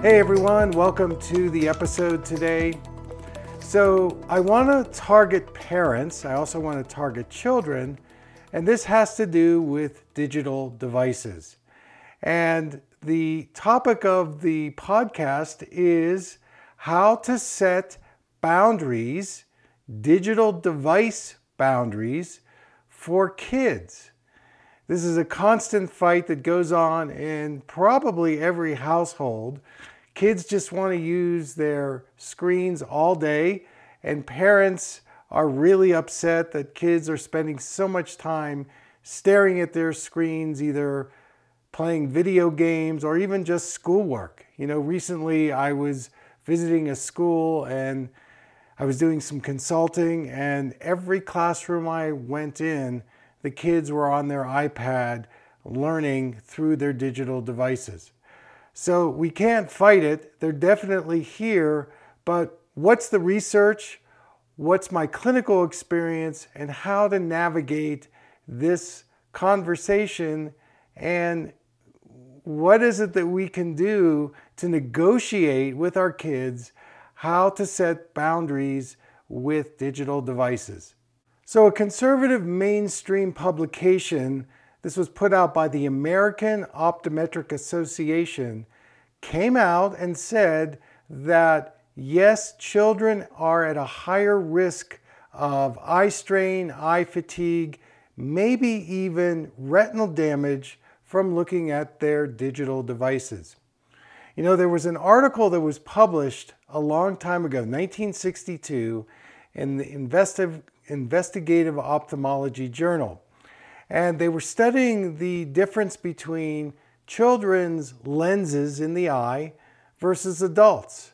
Hey everyone, welcome to the episode today. So, I want to target parents, I also want to target children, and this has to do with digital devices. And the topic of the podcast is how to set boundaries, digital device boundaries for kids. This is a constant fight that goes on in probably every household Kids just want to use their screens all day, and parents are really upset that kids are spending so much time staring at their screens, either playing video games or even just schoolwork. You know, recently I was visiting a school and I was doing some consulting, and every classroom I went in, the kids were on their iPad learning through their digital devices. So we can't fight it. They're definitely here, but what's the research? What's my clinical experience and how to navigate this conversation and what is it that we can do to negotiate with our kids how to set boundaries with digital devices. So, a conservative mainstream publication this was put out by the American Optometric Association, came out and said that yes, children are at a higher risk of eye strain, eye fatigue, maybe even retinal damage from looking at their digital devices. You know, there was an article that was published a long time ago, 1962, in the Investi- Investigative Ophthalmology Journal. And they were studying the difference between children's lenses in the eye versus adults.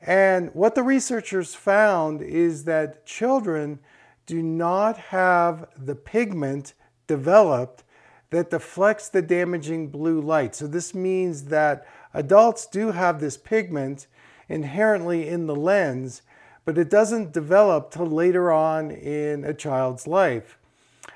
And what the researchers found is that children do not have the pigment developed that deflects the damaging blue light. So, this means that adults do have this pigment inherently in the lens, but it doesn't develop till later on in a child's life.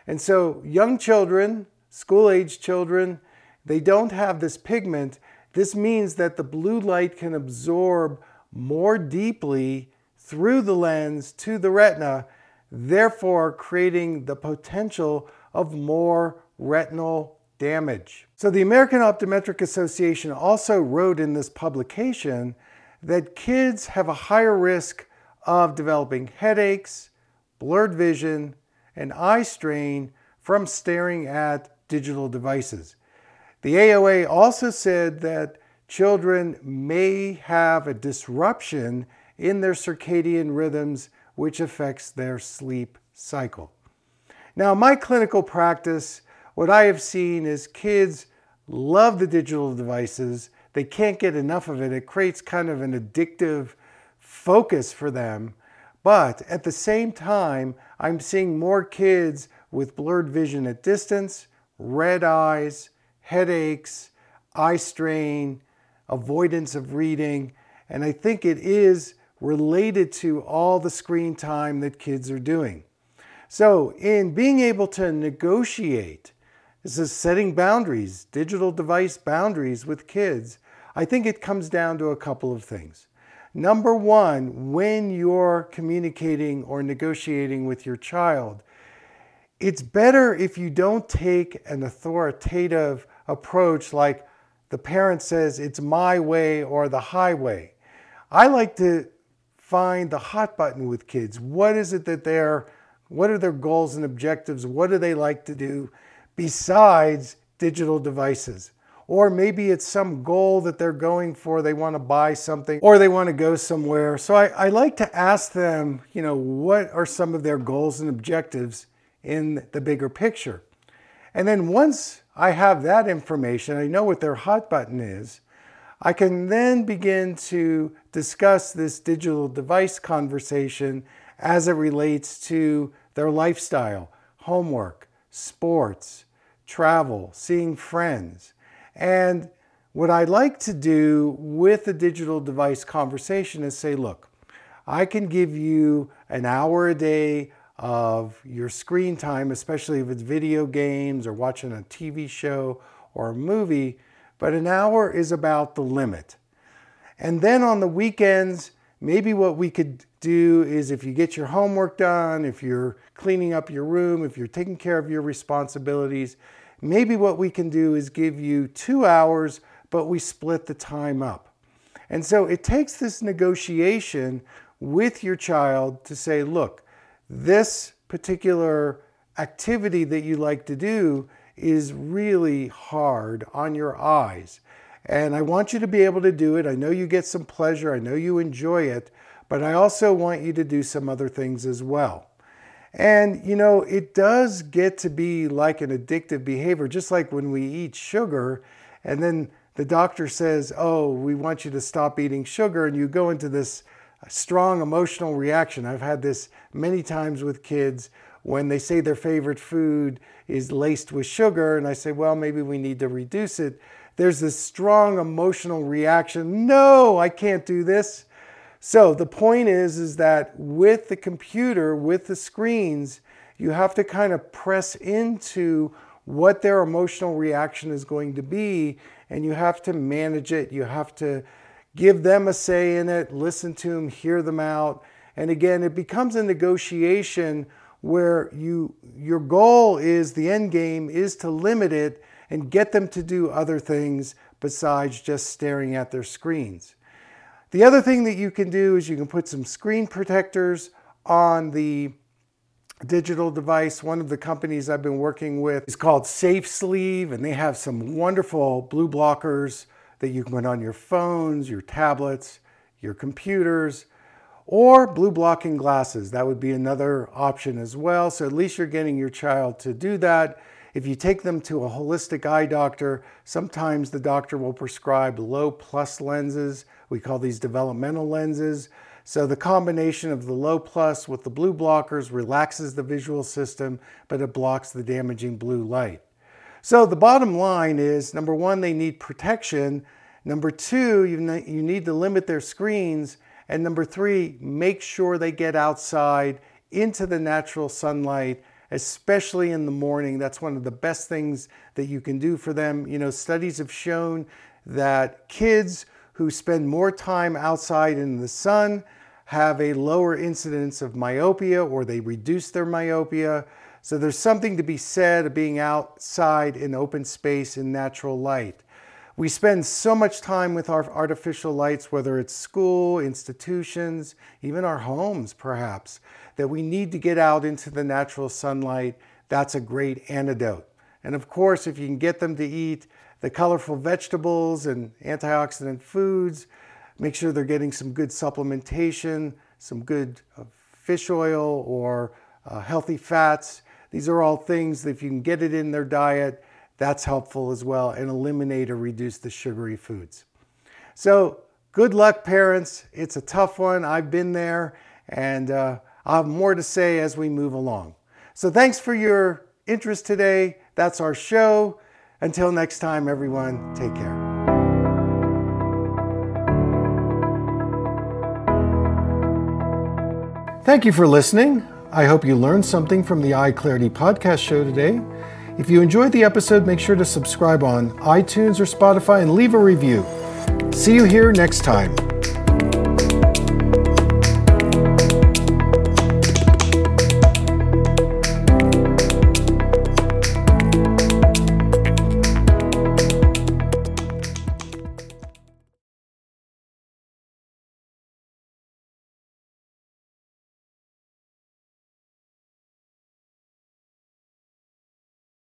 And so young children, school age children, they don't have this pigment. This means that the blue light can absorb more deeply through the lens to the retina, therefore creating the potential of more retinal damage. So the American Optometric Association also wrote in this publication that kids have a higher risk of developing headaches, blurred vision, and eye strain from staring at digital devices. The AOA also said that children may have a disruption in their circadian rhythms, which affects their sleep cycle. Now, my clinical practice, what I have seen is kids love the digital devices. They can't get enough of it. It creates kind of an addictive focus for them. But at the same time, I'm seeing more kids with blurred vision at distance, red eyes, headaches, eye strain, avoidance of reading, and I think it is related to all the screen time that kids are doing. So, in being able to negotiate, this is setting boundaries, digital device boundaries with kids, I think it comes down to a couple of things. Number one, when you're communicating or negotiating with your child, it's better if you don't take an authoritative approach like the parent says it's my way or the highway. I like to find the hot button with kids. What is it that they're, what are their goals and objectives? What do they like to do besides digital devices? Or maybe it's some goal that they're going for. They want to buy something or they want to go somewhere. So I, I like to ask them, you know, what are some of their goals and objectives in the bigger picture? And then once I have that information, I know what their hot button is, I can then begin to discuss this digital device conversation as it relates to their lifestyle, homework, sports, travel, seeing friends. And what I like to do with the digital device conversation is say, look, I can give you an hour a day of your screen time, especially if it's video games or watching a TV show or a movie, but an hour is about the limit. And then on the weekends, maybe what we could do is if you get your homework done, if you're cleaning up your room, if you're taking care of your responsibilities, maybe what we can do is give you two hours, but we split the time up. And so it takes this negotiation with your child to say, look, this particular activity that you like to do is really hard on your eyes. And I want you to be able to do it. I know you get some pleasure, I know you enjoy it, but I also want you to do some other things as well. And you know, it does get to be like an addictive behavior, just like when we eat sugar and then the doctor says, Oh, we want you to stop eating sugar, and you go into this strong emotional reaction. I've had this many times with kids when they say their favorite food is laced with sugar, and I say, Well, maybe we need to reduce it. There's this strong emotional reaction. No, I can't do this. So the point is, is that with the computer, with the screens, you have to kind of press into what their emotional reaction is going to be, and you have to manage it. You have to give them a say in it, listen to them, hear them out. And again, it becomes a negotiation where you your goal is the end game is to limit it and get them to do other things besides just staring at their screens. The other thing that you can do is you can put some screen protectors on the digital device. One of the companies I've been working with is called Safe Sleeve, and they have some wonderful blue blockers that you can put on your phones, your tablets, your computers, or blue blocking glasses. That would be another option as well. So at least you're getting your child to do that. If you take them to a holistic eye doctor, sometimes the doctor will prescribe low plus lenses we call these developmental lenses. So the combination of the low plus with the blue blockers relaxes the visual system, but it blocks the damaging blue light. So the bottom line is number one, they need protection. Number two, you, you need to limit their screens. And number three, make sure they get outside into the natural sunlight, especially in the morning. That's one of the best things that you can do for them. You know, studies have shown that kids who spend more time outside in the sun have a lower incidence of myopia or they reduce their myopia. So there's something to be said of being outside in open space in natural light. We spend so much time with our artificial lights, whether it's school, institutions, even our homes perhaps, that we need to get out into the natural sunlight. That's a great antidote. And of course, if you can get them to eat the colorful vegetables and antioxidant foods. Make sure they're getting some good supplementation, some good uh, fish oil or uh, healthy fats. These are all things that if you can get it in their diet, that's helpful as well and eliminate or reduce the sugary foods. So good luck, parents. It's a tough one. I've been there and uh, I'll have more to say as we move along. So thanks for your interest today. That's our show. Until next time, everyone, take care. Thank you for listening. I hope you learned something from the Eye Clarity podcast show today. If you enjoyed the episode, make sure to subscribe on iTunes or Spotify and leave a review. See you here next time.